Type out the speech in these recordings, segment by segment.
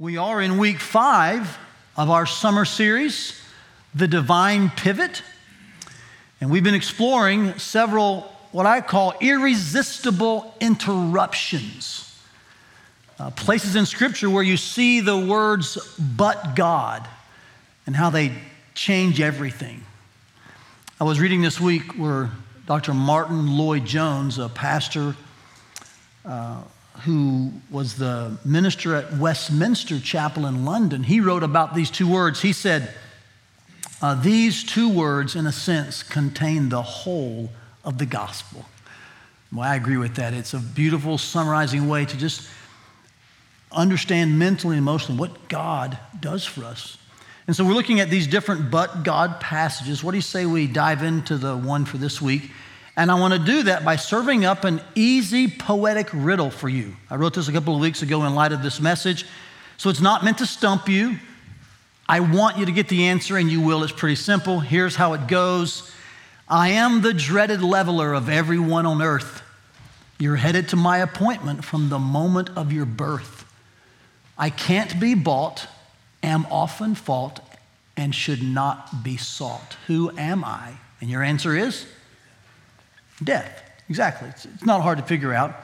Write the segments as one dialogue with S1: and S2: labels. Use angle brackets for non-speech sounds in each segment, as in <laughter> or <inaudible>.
S1: We are in week five of our summer series, The Divine Pivot. And we've been exploring several, what I call irresistible interruptions. Uh, places in Scripture where you see the words, but God, and how they change everything. I was reading this week where Dr. Martyn Lloyd-Jones, a pastor, uh, who was the minister at Westminster Chapel in London, he wrote about these two words. He said, uh, These two words, in a sense, contain the whole of the gospel. Well, I agree with that. It's a beautiful, summarizing way to just understand mentally and emotionally what God does for us. And so we're looking at these different but God passages. What do you say we dive into the one for this week? And I want to do that by serving up an easy poetic riddle for you. I wrote this a couple of weeks ago in light of this message. So it's not meant to stump you. I want you to get the answer, and you will. It's pretty simple. Here's how it goes I am the dreaded leveler of everyone on earth. You're headed to my appointment from the moment of your birth. I can't be bought, am often fought, and should not be sought. Who am I? And your answer is? Death. Exactly. It's, it's not hard to figure out.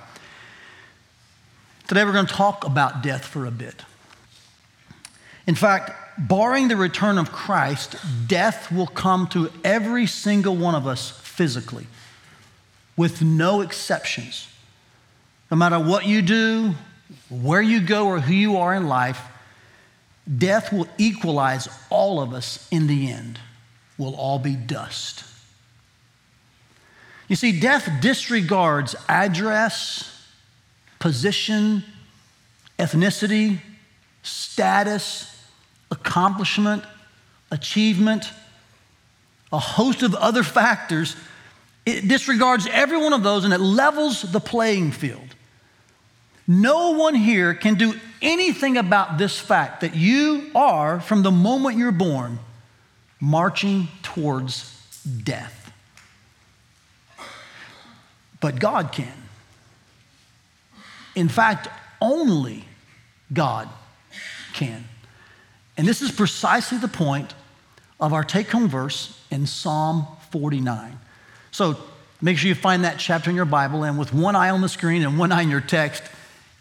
S1: Today we're going to talk about death for a bit. In fact, barring the return of Christ, death will come to every single one of us physically, with no exceptions. No matter what you do, where you go, or who you are in life, death will equalize all of us in the end. We'll all be dust. You see, death disregards address, position, ethnicity, status, accomplishment, achievement, a host of other factors. It disregards every one of those and it levels the playing field. No one here can do anything about this fact that you are, from the moment you're born, marching towards death but God can. In fact, only God can. And this is precisely the point of our take home verse in Psalm 49. So make sure you find that chapter in your Bible, and with one eye on the screen and one eye in your text,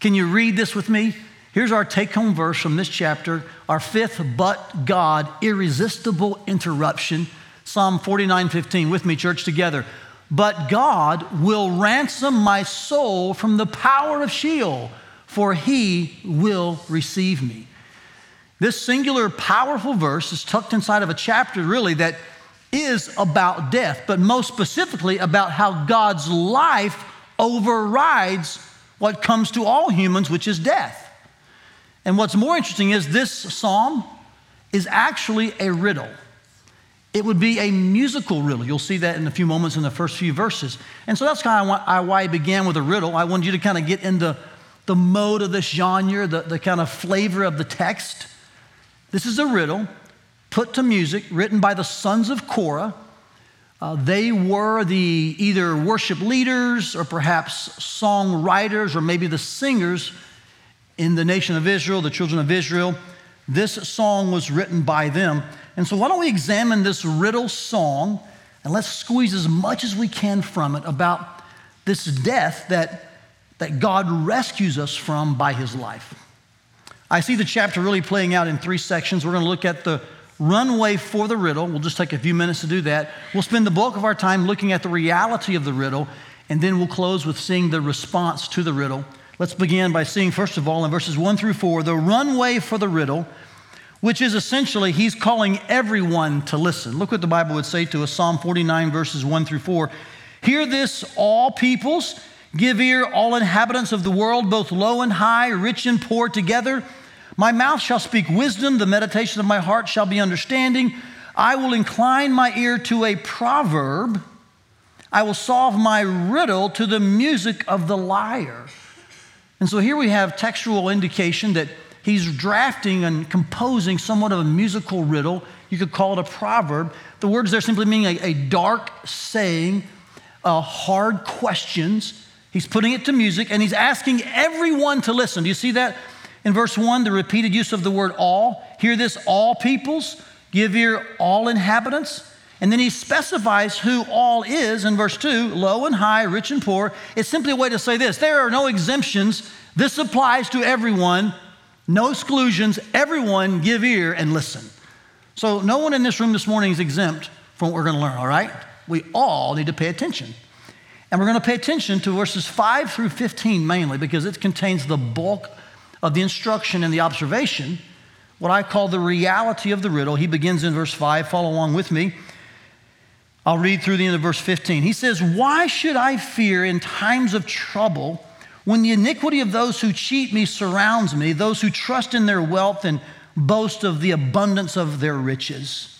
S1: can you read this with me? Here's our take home verse from this chapter, our fifth but God irresistible interruption. Psalm 49 15. With me, church, together. But God will ransom my soul from the power of Sheol, for he will receive me. This singular, powerful verse is tucked inside of a chapter, really, that is about death, but most specifically about how God's life overrides what comes to all humans, which is death. And what's more interesting is this psalm is actually a riddle. It would be a musical riddle. You'll see that in a few moments in the first few verses. And so that's kind of why I began with a riddle. I wanted you to kind of get into the mode of this genre, the, the kind of flavor of the text. This is a riddle put to music, written by the sons of Korah. Uh, they were the either worship leaders or perhaps songwriters or maybe the singers in the nation of Israel, the children of Israel. This song was written by them. And so, why don't we examine this riddle song and let's squeeze as much as we can from it about this death that, that God rescues us from by his life. I see the chapter really playing out in three sections. We're going to look at the runway for the riddle. We'll just take a few minutes to do that. We'll spend the bulk of our time looking at the reality of the riddle, and then we'll close with seeing the response to the riddle. Let's begin by seeing, first of all, in verses one through four, the runway for the riddle which is essentially he's calling everyone to listen. Look what the Bible would say to us Psalm 49, verses 1 through 4. Hear this, all peoples, give ear, all inhabitants of the world, both low and high, rich and poor together. My mouth shall speak wisdom, the meditation of my heart shall be understanding. I will incline my ear to a proverb. I will solve my riddle to the music of the lyre. And so here we have textual indication that he's drafting and composing somewhat of a musical riddle. You could call it a proverb. The words there simply mean a, a dark saying, uh, hard questions. He's putting it to music and he's asking everyone to listen. Do you see that? In verse 1, the repeated use of the word all. Hear this, all peoples, give ear, all inhabitants. And then he specifies who all is in verse 2 low and high, rich and poor. It's simply a way to say this there are no exemptions. This applies to everyone, no exclusions. Everyone give ear and listen. So, no one in this room this morning is exempt from what we're going to learn, all right? We all need to pay attention. And we're going to pay attention to verses 5 through 15 mainly because it contains the bulk of the instruction and the observation, what I call the reality of the riddle. He begins in verse 5. Follow along with me. I'll read through the end of verse 15. He says, Why should I fear in times of trouble when the iniquity of those who cheat me surrounds me, those who trust in their wealth and boast of the abundance of their riches?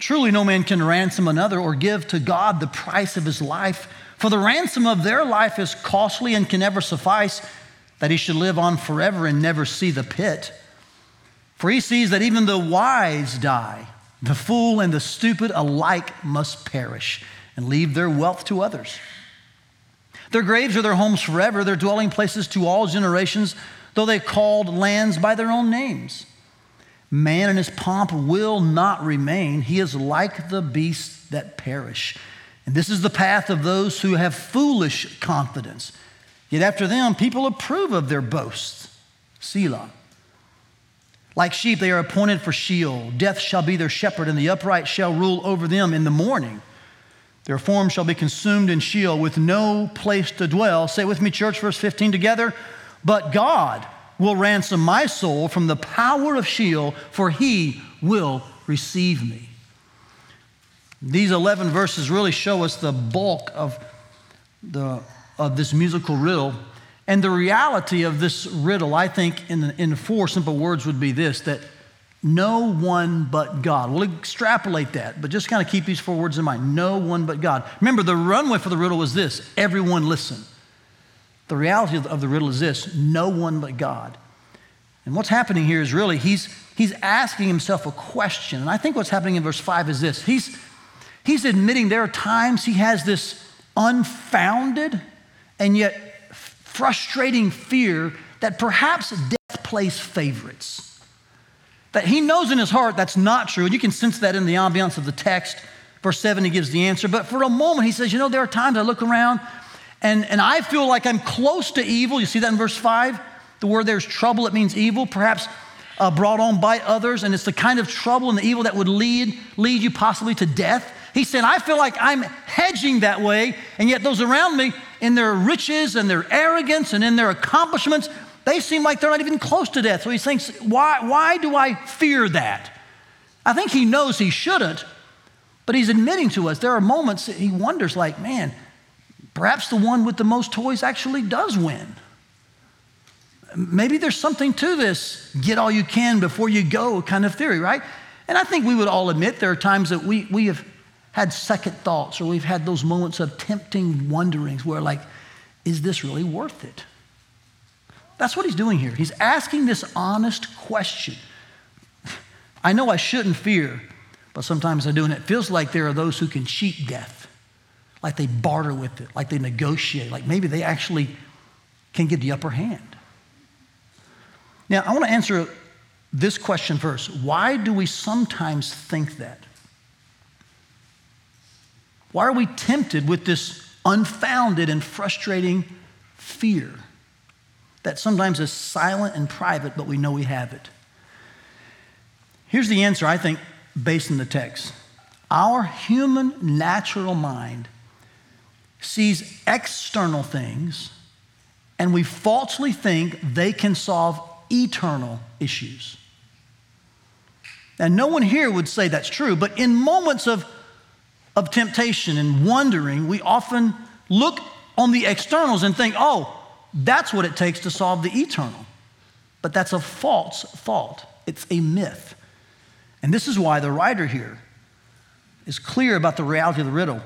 S1: Truly, no man can ransom another or give to God the price of his life, for the ransom of their life is costly and can never suffice, that he should live on forever and never see the pit. For he sees that even the wise die the fool and the stupid alike must perish and leave their wealth to others. Their graves are their homes forever, their dwelling places to all generations, though they called lands by their own names. Man in his pomp will not remain. He is like the beasts that perish. And this is the path of those who have foolish confidence. Yet after them, people approve of their boasts. Selah. Like sheep, they are appointed for Sheol. Death shall be their shepherd, and the upright shall rule over them in the morning. Their form shall be consumed in Sheol with no place to dwell. Say with me, church, verse 15 together. But God will ransom my soul from the power of Sheol, for he will receive me. These 11 verses really show us the bulk of, the, of this musical riddle and the reality of this riddle, I think, in, in four simple words, would be this that no one but God. We'll extrapolate that, but just kind of keep these four words in mind. No one but God. Remember, the runway for the riddle was this everyone listen. The reality of the riddle is this no one but God. And what's happening here is really he's, he's asking himself a question. And I think what's happening in verse 5 is this he's, he's admitting there are times he has this unfounded and yet frustrating fear that perhaps death plays favorites. That he knows in his heart that's not true. And you can sense that in the ambiance of the text. Verse 7, he gives the answer. But for a moment, he says, You know, there are times I look around and, and I feel like I'm close to evil. You see that in verse 5? The word there's trouble, it means evil, perhaps uh, brought on by others. And it's the kind of trouble and the evil that would lead, lead you possibly to death. He said, I feel like I'm hedging that way, and yet those around me, in their riches and their arrogance and in their accomplishments, they seem like they're not even close to death. So he thinks, why, why do I fear that? I think he knows he shouldn't, but he's admitting to us there are moments that he wonders, like, man, perhaps the one with the most toys actually does win. Maybe there's something to this get all you can before you go kind of theory, right? And I think we would all admit there are times that we, we have had second thoughts or we've had those moments of tempting wonderings where, like, is this really worth it? That's what he's doing here. He's asking this honest question. I know I shouldn't fear, but sometimes I do, and it feels like there are those who can cheat death, like they barter with it, like they negotiate, like maybe they actually can get the upper hand. Now, I want to answer this question first. Why do we sometimes think that? Why are we tempted with this unfounded and frustrating fear that sometimes is silent and private, but we know we have it? Here's the answer, I think, based on the text. Our human natural mind sees external things and we falsely think they can solve eternal issues. And no one here would say that's true, but in moments of of temptation and wondering, we often look on the externals and think, oh, that's what it takes to solve the eternal. But that's a false thought, it's a myth. And this is why the writer here is clear about the reality of the riddle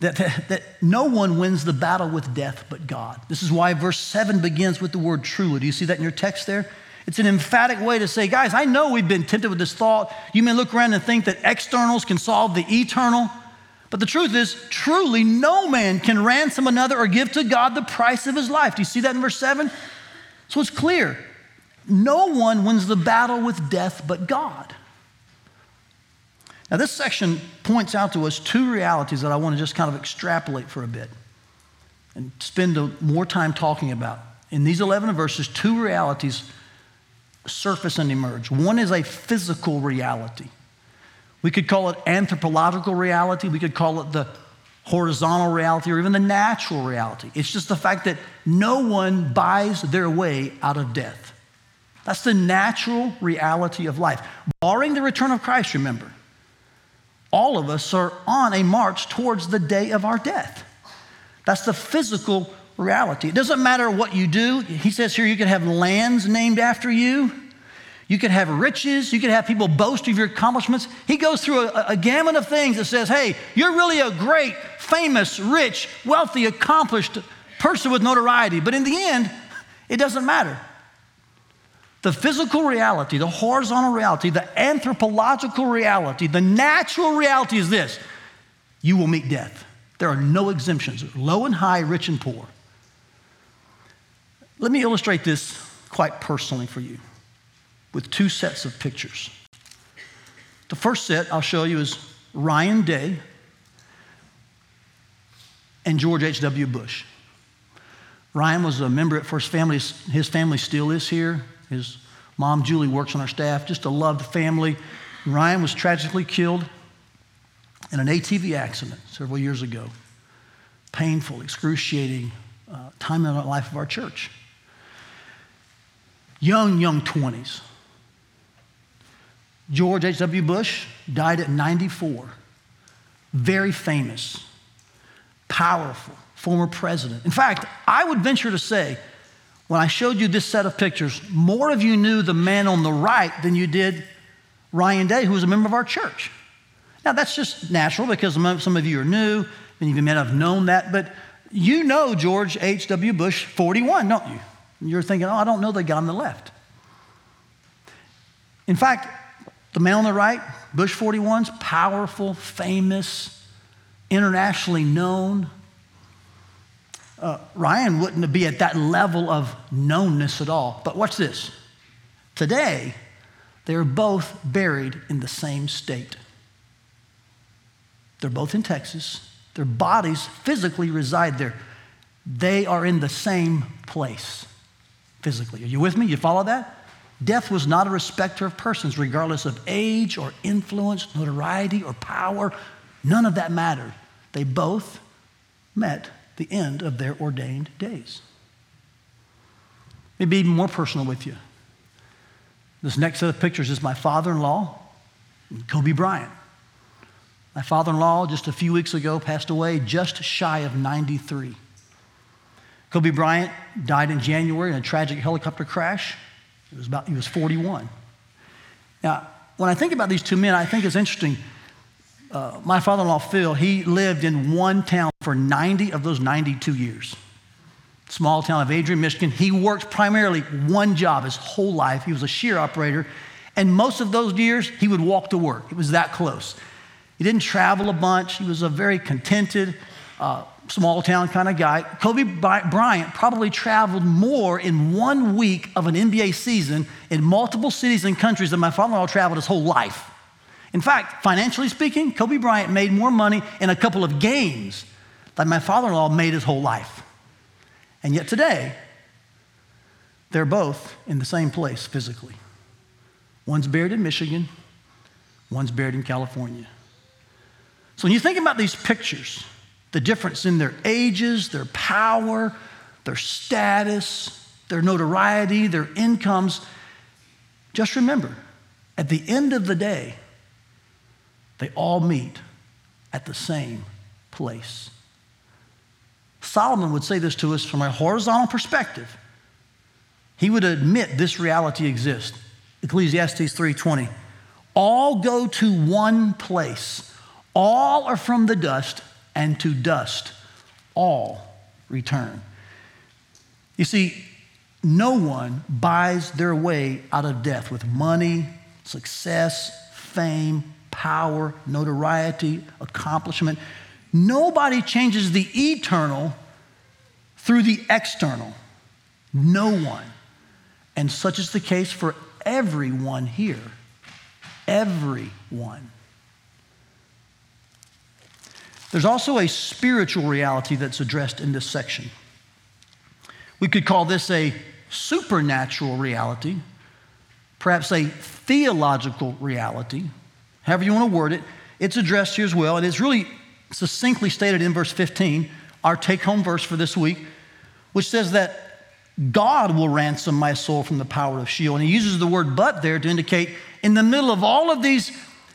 S1: that, that, that, no one wins the battle with death but God. This is why verse 7 begins with the word truly. Do you see that in your text there? It's an emphatic way to say, guys, I know we've been tempted with this thought. You may look around and think that externals can solve the eternal. But the truth is, truly, no man can ransom another or give to God the price of his life. Do you see that in verse 7? So it's clear no one wins the battle with death but God. Now, this section points out to us two realities that I want to just kind of extrapolate for a bit and spend more time talking about. In these 11 verses, two realities surface and emerge. One is a physical reality. We could call it anthropological reality, we could call it the horizontal reality, or even the natural reality. It's just the fact that no one buys their way out of death. That's the natural reality of life. Barring the return of Christ, remember, all of us are on a march towards the day of our death. That's the physical reality. It doesn't matter what you do. He says here you can have lands named after you. You could have riches. You could have people boast of your accomplishments. He goes through a, a, gamut of things that says, hey, you're really a great, famous, rich, wealthy, accomplished person with notoriety. But in the end, it doesn't matter. The physical reality, the horizontal reality, the anthropological reality, the natural reality is this you will meet death. There are no exemptions, low and high, rich and poor. Let me illustrate this quite personally for you with two sets of pictures. The first set I'll show you is Ryan Day and George H.W. Bush. Ryan was a member at First Family. His family still is here. His mom, Julie, works on our staff. Just a loved family. Ryan was tragically killed in an ATV accident several years ago. Painful, excruciating uh, time in the life of our church. Young, young 20s. George H.W. Bush died at 94. Very famous, powerful, former president. In fact, I would venture to say when I showed you this set of pictures, more of you knew the man on the right than you did Ryan Day, who was a member of our church. Now, that's just natural because some of you are new and you may not have known that, but you know George H.W. Bush 41, don't you? You're thinking, oh, I don't know the guy on the left. In fact, the man on the right, Bush 41's powerful, famous, internationally known, uh, Ryan wouldn't be at that level of knownness at all. But watch this. Today, they're both buried in the same state. They're both in Texas. Their bodies physically reside there. They are in the same place physically. Are you with me? You follow that? Death was not a respecter of persons, regardless of age or influence, notoriety or power. None of that mattered. They both met the end of their ordained days. Maybe even more personal with you. This next set of pictures is my father in law, Kobe Bryant. My father in law, just a few weeks ago, passed away just shy of 93. Kobe Bryant died in January in a tragic helicopter crash. It was about, he was 41. Now, when I think about these two men, I think it's interesting uh, my father in law, Phil, he lived in one town for 90 of those 92 years. Small town of Adrian, Michigan. He worked primarily one job his whole life. He was a shear operator. And most of those years, he would walk to work. It was that close. He didn't travel a bunch. He was a very contented, uh, small town kind of guy. Kobe Bryant probably traveled more in one week of an NBA season in multiple cities and countries than my father in law traveled his whole life. In fact, financially speaking, Kobe Bryant made more money in a couple of games than my father in law made his whole life. And yet today, they're both in the same place physically. One's buried in Michigan, one's buried in California. So when you think about these pictures, the difference in their ages, their power, their status, their notoriety, their incomes, just remember at the end of the day, they all meet at the same place. Solomon would say this to us from a horizontal perspective. He would admit this reality exists. Ecclesiastes 3:20. All go to one place. All are from the dust, and to dust all return. You see, no one buys their way out of death with money, success, fame, power, notoriety, accomplishment. Nobody changes the eternal through the external. No one. And such is the case for everyone here. Everyone. There's also a spiritual reality that's addressed in this section. We could call this a supernatural reality, perhaps a theological reality, however you want to word it. It's addressed here as well, and it's really succinctly stated in verse 15, our take home verse for this week, which says that God will ransom my soul from the power of Sheol. And he uses the word but there to indicate in the middle of all of these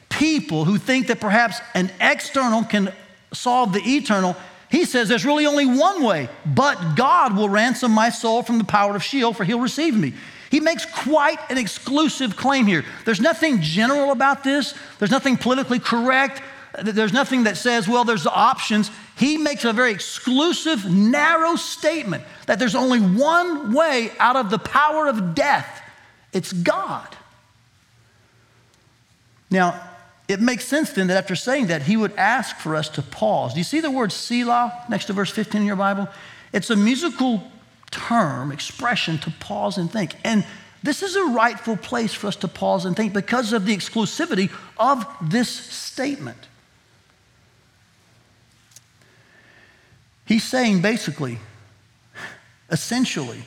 S1: people who think that perhaps an external can solve the eternal, he says there's really only one way, but God will ransom my soul from the power of Sheol, for he'll receive me. He makes quite an exclusive claim here. There's nothing general about this, there's nothing politically correct, there's nothing that says, well, there's the options. He makes a very exclusive, narrow statement that there's only one way out of the power of death it's God. Now, it makes sense then that after saying that, he would ask for us to pause. Do you see the word Selah next to verse 15 in your Bible? It's a musical term, expression to pause and think. And this is a rightful place for us to pause and think because of the exclusivity of this statement. He's saying basically, essentially,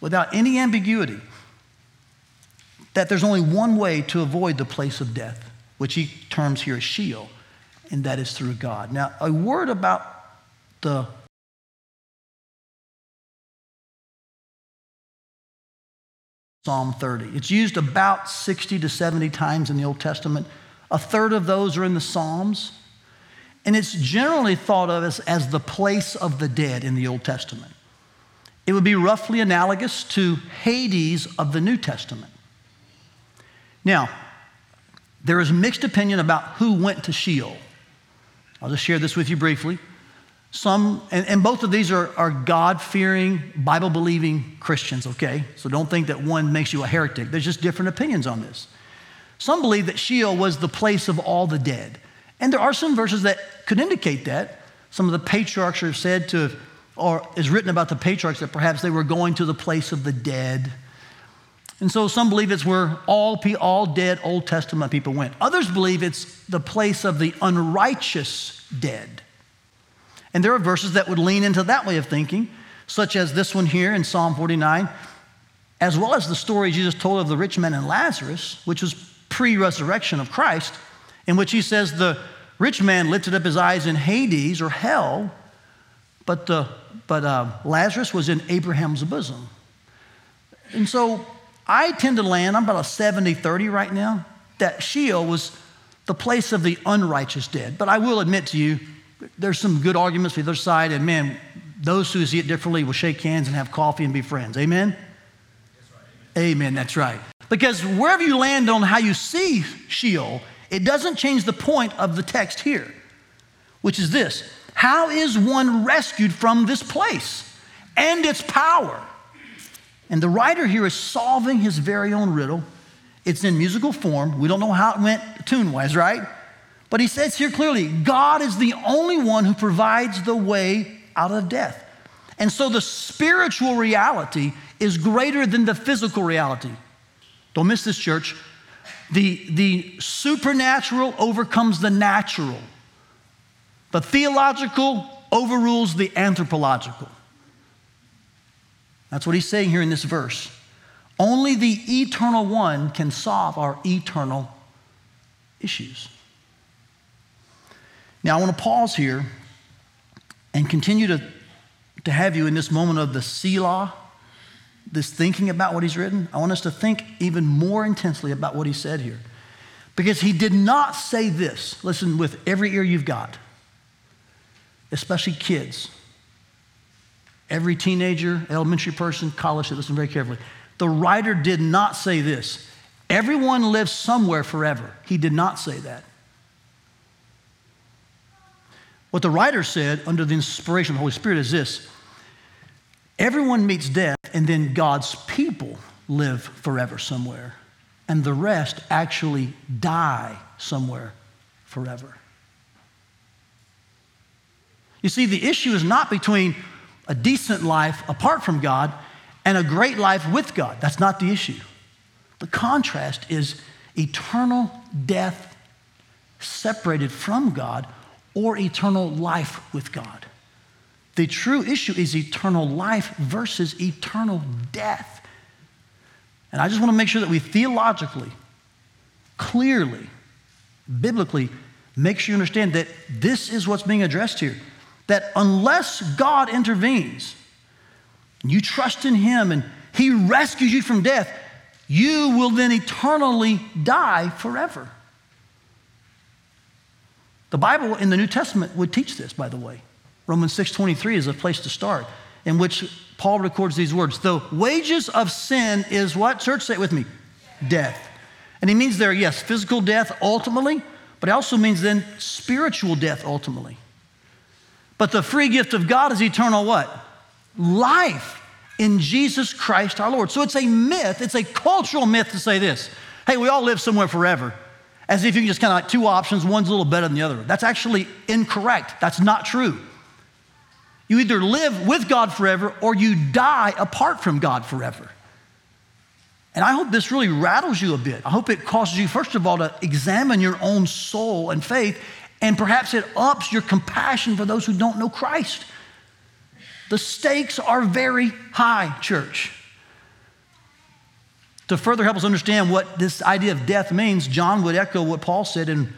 S1: without any ambiguity, that there's only one way to avoid the place of death which he terms here as Sheol, and that is through God. Now, a word about the Psalm 30. It's used about 60 to 70 times in the Old Testament. A third of those are in the Psalms. And it's generally thought of as, as the place of the dead in the Old Testament. It would be roughly analogous to Hades of the New Testament. Now, there is mixed opinion about who went to Sheol. I'll just share this with you briefly. Some, and, and both of these are, are God fearing, Bible believing Christians, okay? So don't think that one makes you a heretic. There's just different opinions on this. Some believe that Sheol was the place of all the dead. And there are some verses that could indicate that. Some of the patriarchs are said to, have, or is written about the patriarchs that perhaps they were going to the place of the dead. And so some believe it's where all, all dead Old Testament people went. Others believe it's the place of the unrighteous dead. And there are verses that would lean into that way of thinking, such as this one here in Psalm 49, as well as the story Jesus told of the rich man and Lazarus, which was pre resurrection of Christ, in which he says the rich man lifted up his eyes in Hades or hell, but, the, but uh, Lazarus was in Abraham's bosom. And so I tend to land, I'm about a 70 30 right now, that Sheol was the place of the unrighteous dead. But I will admit to you, there's some good arguments for the other side, and man, those who see it differently will shake hands and have coffee and be friends. Amen? Right, amen. amen, that's right. Because wherever you land on how you see Sheol, it doesn't change the point of the text here, which is this How is one rescued from this place and its power? And the writer here is solving his very own riddle. It's in musical form. We don't know how it went tune wise, right? But he says here clearly God is the only one who provides the way out of death. And so the spiritual reality is greater than the physical reality. Don't miss this, church. The, the supernatural overcomes the natural, the theological overrules the anthropological. That's what he's saying here in this verse. Only the eternal one can solve our eternal issues. Now, I want to pause here and continue to, to have you in this moment of the Selah, this thinking about what he's written. I want us to think even more intensely about what he said here. Because he did not say this, listen, with every ear you've got, especially kids every teenager, elementary person, college, listen very carefully. The writer did not say this. Everyone lives somewhere forever. He did not say that. What the writer said under the inspiration of the Holy Spirit is this everyone meets death, and then God's people live forever somewhere, and the rest actually die somewhere forever. You see, the issue is not between a decent life apart from God and a great life with God. That's not the issue. The contrast is eternal death separated from God or eternal life with God. The true issue is eternal life versus eternal death. And I just want to make sure that we theologically, clearly, biblically, make sure you understand that this is what's being addressed here. That unless God intervenes, you trust in Him and He rescues you from death, you will then eternally die forever. The Bible in the New Testament would teach this, by the way. Romans 6:23 is a place to start, in which Paul records these words. The wages of sin is what? Church, say it with me. Death. And he means there, yes, physical death ultimately, but it also means then spiritual death ultimately. But the free gift of God is eternal what? Life in Jesus Christ our Lord. So it's a myth, it's a cultural myth to say this. Hey, we all live somewhere forever. As if you can just kind of like two options, one's a little better than the other. That's actually incorrect. That's not true. You either live with God forever or you die apart from God forever. And I hope this really rattles you a bit. I hope it causes you, first of all, to examine your own soul and faith, and perhaps it ups your compassion for those who don't know Christ. The stakes are very high, church. To further help us understand what this idea of death means, John would echo what Paul said in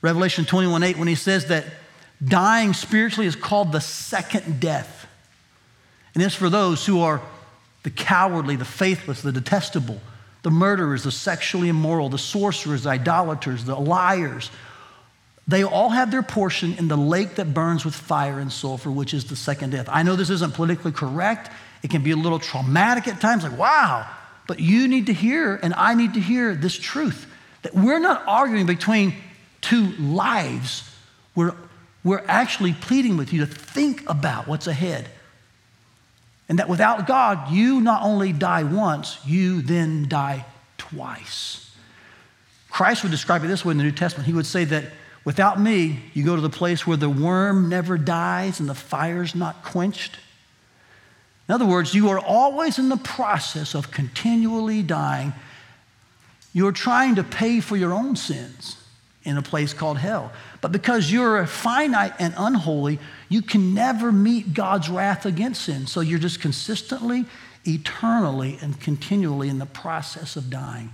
S1: Revelation 21 8 when he says that dying spiritually is called the second death. And it's for those who are the cowardly, the faithless, the detestable, the murderers, the sexually immoral, the sorcerers, the idolaters, the liars. They all have their portion in the lake that burns with fire and sulfur, which is the second death. I know this isn't politically correct. It can be a little traumatic at times, like, wow, but you need to hear, and I need to hear this truth that we're not arguing between two lives. We're, we're actually pleading with you to think about what's ahead. And that without God, you not only die once, you then die twice. Christ would describe it this way in the New Testament. He would say that without me, you go to the place where the worm never dies and the fire's not quenched. In other words, you are always in the process of continually dying. You're trying to pay for your own sins in a place called hell. But because you're finite and unholy, you can never meet God's wrath against sin. So you're just consistently, eternally, and continually in the process of dying.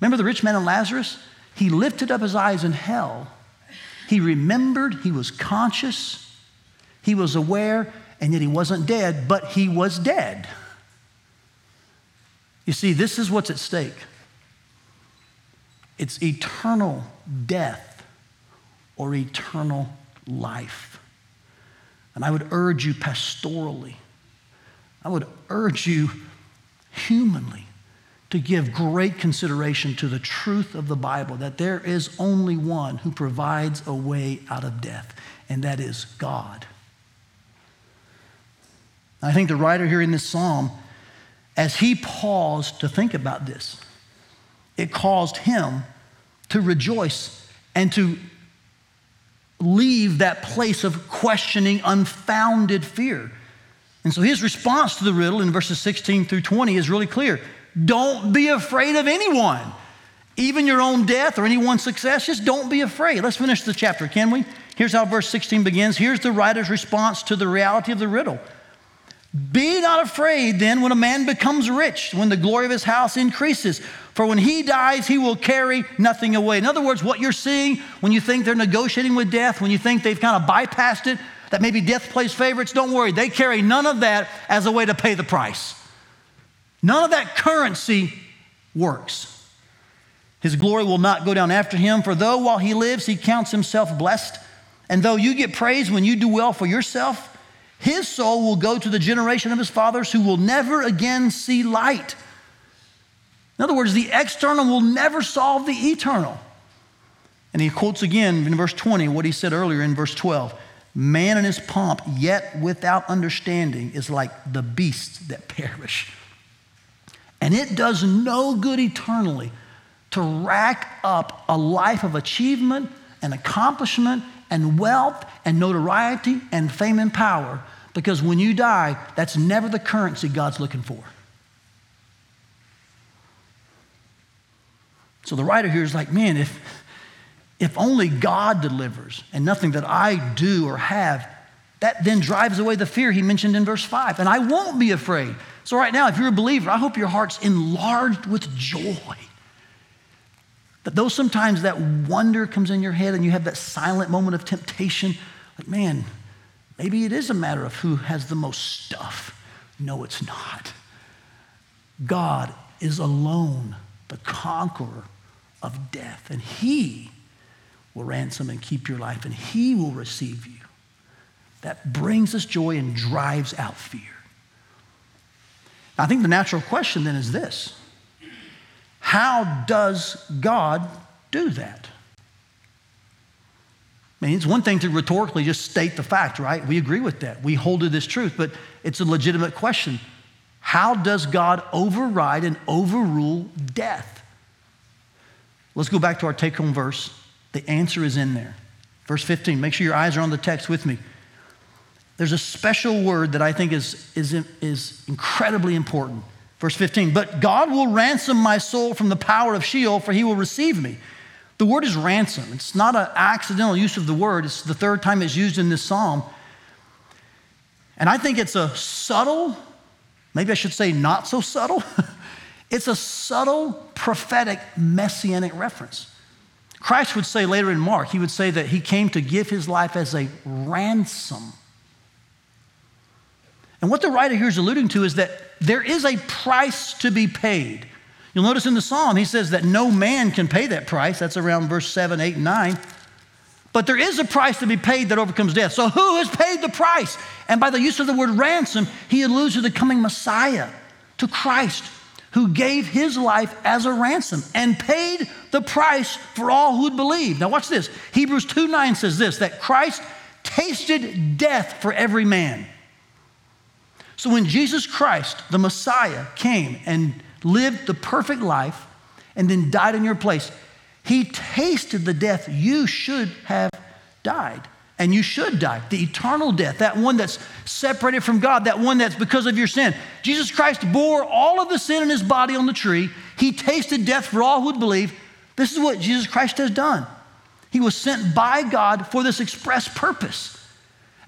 S1: Remember the rich man and Lazarus? He lifted up his eyes in hell. He remembered, he was conscious, he was aware, and yet he wasn't dead, but he was dead. You see, this is what's at stake it's eternal death or eternal life. And I would urge you pastorally, I would urge you humanly to give great consideration to the truth of the Bible that there is only one who provides a way out of death, and that is God. I think the writer here in this psalm, as he paused to think about this, it caused him to rejoice and to leave that place of questioning, unfounded fear. And so his response to the riddle in verses 16 through 20 is really clear. Don't be afraid of anyone, even your own death or anyone's success. Just don't be afraid. Let's finish the chapter, can we? Here's how verse 16 begins. Here's the writer's response to the reality of the riddle. Be not afraid then when a man becomes rich, when the glory of his house increases. For when he dies, he will carry nothing away. In other words, what you're seeing when you think they're negotiating with death, when you think they've kind of bypassed it, that maybe death plays favorites, don't worry. They carry none of that as a way to pay the price. None of that currency works. His glory will not go down after him, for though while he lives, he counts himself blessed, and though you get praise when you do well for yourself, his soul will go to the generation of his fathers who will never again see light. In other words, the external will never solve the eternal. And he quotes again in verse 20 what he said earlier in verse 12 Man in his pomp, yet without understanding, is like the beasts that <laughs> perish. And it does no good eternally to rack up a life of achievement and accomplishment and wealth and notoriety and fame and power Because when you die, that's never the currency God's looking for. So the writer here is like, man, if, if only God delivers and nothing that I do or have, that then drives away the fear he mentioned in verse 5. And I won't be afraid. So, right now, if you're a believer, I hope your heart's enlarged with joy. That though sometimes that wonder comes in your head and you have that silent moment of temptation, like, man, maybe it is a matter of who has the most stuff. No, it's not. God is alone the conqueror of death, and He will ransom and keep your life, and He will receive you. That brings us joy and drives out fear. I think the natural question then is this How does God do that? I mean, it's one thing to rhetorically just state the fact, right? We agree with that. We hold to this truth, but it's a legitimate question. How does God override and overrule death? Let's go back to our take home verse. The answer is in there. Verse 15. Make sure your eyes are on the text with me. There's a special word that I think is, is, is incredibly important. Verse 15, but God will ransom my soul from the power of Sheol, for he will receive me. The word is ransom. It's not an accidental use of the word, it's the third time it's used in this psalm. And I think it's a subtle, maybe I should say not so subtle, <laughs> it's a subtle prophetic messianic reference. Christ would say later in Mark, he would say that he came to give his life as a ransom and what the writer here is alluding to is that there is a price to be paid. You'll notice in the psalm, he says that no man can pay that price. That's around verse 7, 8, and 9. But there is a price to be paid that overcomes death. So who has paid the price? And by the use of the word ransom, he alludes to the coming Messiah, to Christ, who gave his life as a ransom and paid the price for all who would believe. Now watch this. Hebrews 2 9 says this that Christ tasted death for every man. So when Jesus Christ, the Messiah, came and lived the perfect life and then died in your place, he tasted the death you should have died. And you should die. The eternal death, that one that's separated from God, that one that's because of your sin. Jesus Christ bore all of the sin in his body on the tree. He tasted death for all who would believe. This is what Jesus Christ has done. He was sent by God for this express purpose.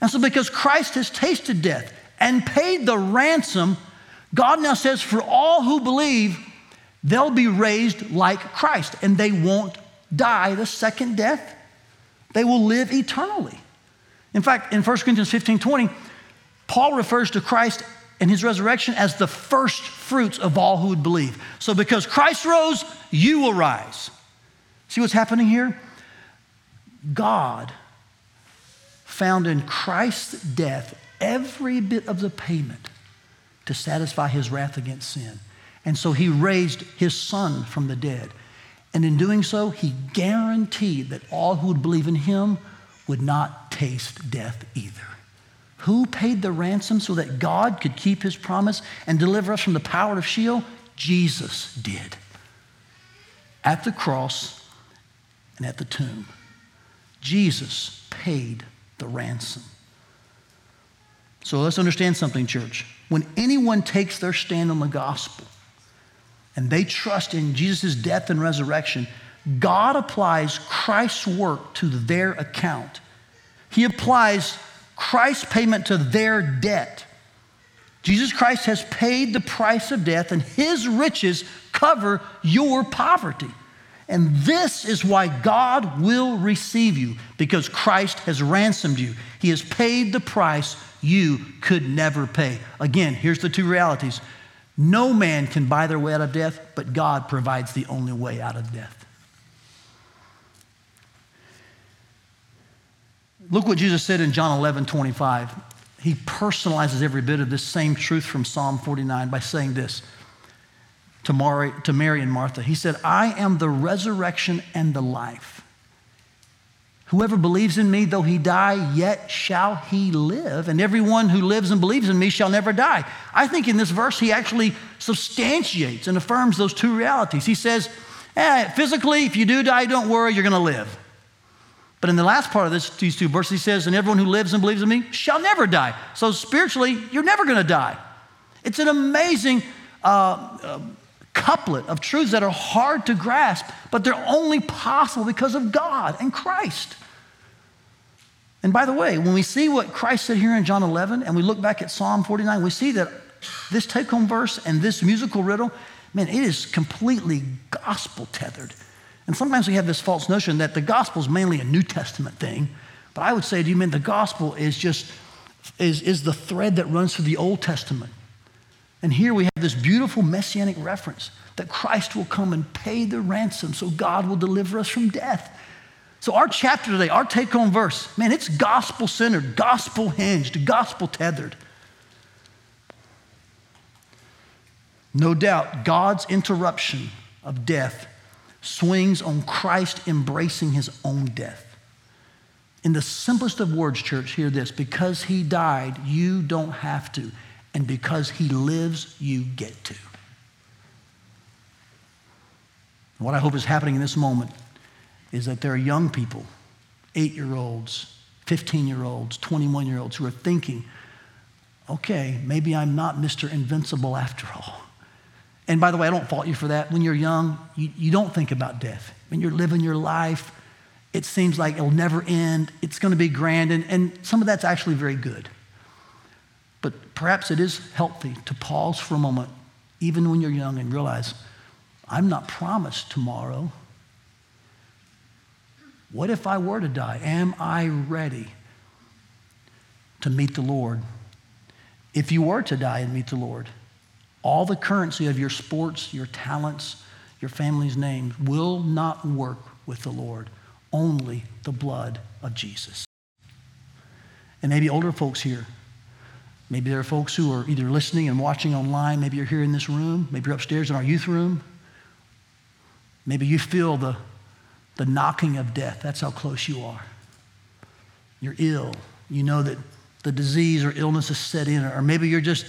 S1: And so, because Christ has tasted death, and paid the ransom, God now says, for all who believe, they'll be raised like Christ and they won't die the second death. They will live eternally. In fact, in 1 Corinthians 15 20, Paul refers to Christ and his resurrection as the first fruits of all who would believe. So, because Christ rose, you will rise. See what's happening here? God found in Christ's death every bit of the payment to satisfy his wrath against sin. And so he raised his son from the dead. And in doing so, he guaranteed that all who would believe in him would not taste death either. Who paid the ransom so that God could keep his promise and deliver us from the power of Sheol? Jesus did. At the cross and at the tomb. Jesus paid the ransom. So let's understand something, church. When anyone takes their stand on the gospel and they trust in Jesus' death and resurrection, God applies Christ's work to their account. He applies Christ's payment to their debt. Jesus Christ has paid the price of death, and his riches cover your poverty. And this is why God will receive you, because Christ has ransomed you. He has paid the price you could never pay. Again, here's the two realities no man can buy their way out of death, but God provides the only way out of death. Look what Jesus said in John 11 25. He personalizes every bit of this same truth from Psalm 49 by saying this to Mary, to Mary and Martha. He said, I am the resurrection and the life. Whoever believes in me, though he die, yet shall he live. And everyone who lives and believes in me shall never die. I think in this verse, he actually substantiates and affirms those two realities. He says, eh, physically, if you do die, don't worry, you're going to live. But in the last part of this, these two verses, he says, And everyone who lives and believes in me shall never die. So spiritually, you're never going to die. It's an amazing uh, uh, couplet of truths that are hard to grasp, but they're only possible because of God and Christ. And by the way, when we see what Christ said here in John 11 and we look back at Psalm 49, we see that this take home verse and this musical riddle, man, it is completely gospel tethered. And sometimes we have this false notion that the gospel is mainly a New Testament thing. But I would say to you, man, the gospel is just is, is the thread that runs through the Old Testament. And here we have this beautiful messianic reference that Christ will come and pay the ransom so God will deliver us from death. So, our chapter today, our take home verse, man, it's gospel centered, gospel hinged, gospel tethered. No doubt, God's interruption of death swings on Christ embracing his own death. In the simplest of words, church, hear this because he died, you don't have to. And because he lives, you get to. What I hope is happening in this moment is that there are young people, eight year olds, 15 year olds, 21 year olds, who are thinking, okay, maybe I'm not Mr. Invincible after all. And by the way, I don't fault you for that. When you're young, you, you don't think about death. When you're living your life, it seems like it'll never end. It's going to be grand. And, and some of that's actually very good. But perhaps it is healthy to pause for a moment, even when you're young, and realize I'm not promised tomorrow. What if I were to die? Am I ready to meet the Lord? If you were to die and meet the Lord, all the currency of your sports, your talents, your family's name will not work with the Lord. Only the blood of Jesus. And maybe older folks here, maybe there are folks who are either listening and watching online, maybe you're here in this room, maybe you're upstairs in our youth room. Maybe you feel the, the knocking of death. That's how close you are. You're ill. You know that the disease or illness is set in, or maybe you're just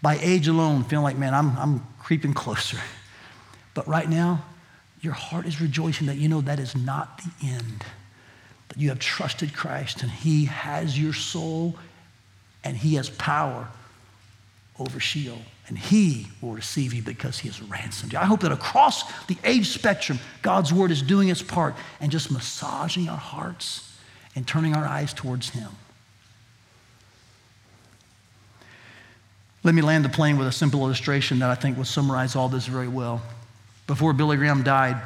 S1: by age alone, feeling like, man, I'm, I'm creeping closer. <laughs> But right now, your heart is rejoicing that you know that is not the end. That you have trusted Christ and He has your soul and He has power over Sheol. And He will receive you because He has ransomed you. I hope that across the age spectrum, God's Word is doing its part and just massaging our hearts and turning our eyes towards Him. Let me land the plane with a simple illustration that I think will summarize all this very well. Before Billy Graham died,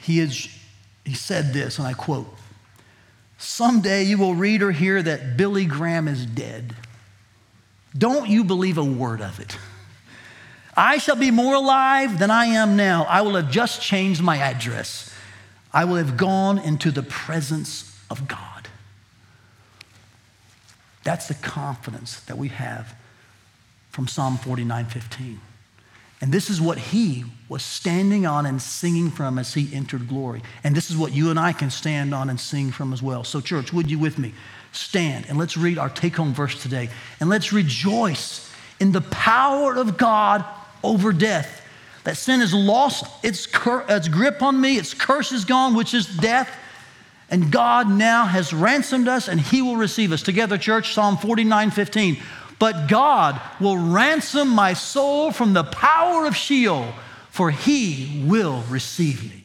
S1: he, is, he said this, and I quote Someday you will read or hear that Billy Graham is dead. Don't you believe a word of it. I shall be more alive than I am now. I will have just changed my address. I will have gone into the presence of God. That's the confidence that we have from Psalm 49 15. And this is what he was standing on and singing from as he entered glory. And this is what you and I can stand on and sing from as well. So, church, would you with me stand and let's read our take home verse today and let's rejoice in the power of God over death. That sin has lost its, cur- its grip on me, its curse is gone, which is death. And God now has ransomed us and He will receive us. Together, church, Psalm 49 15. But God will ransom my soul from the power of Sheol, for He will receive me.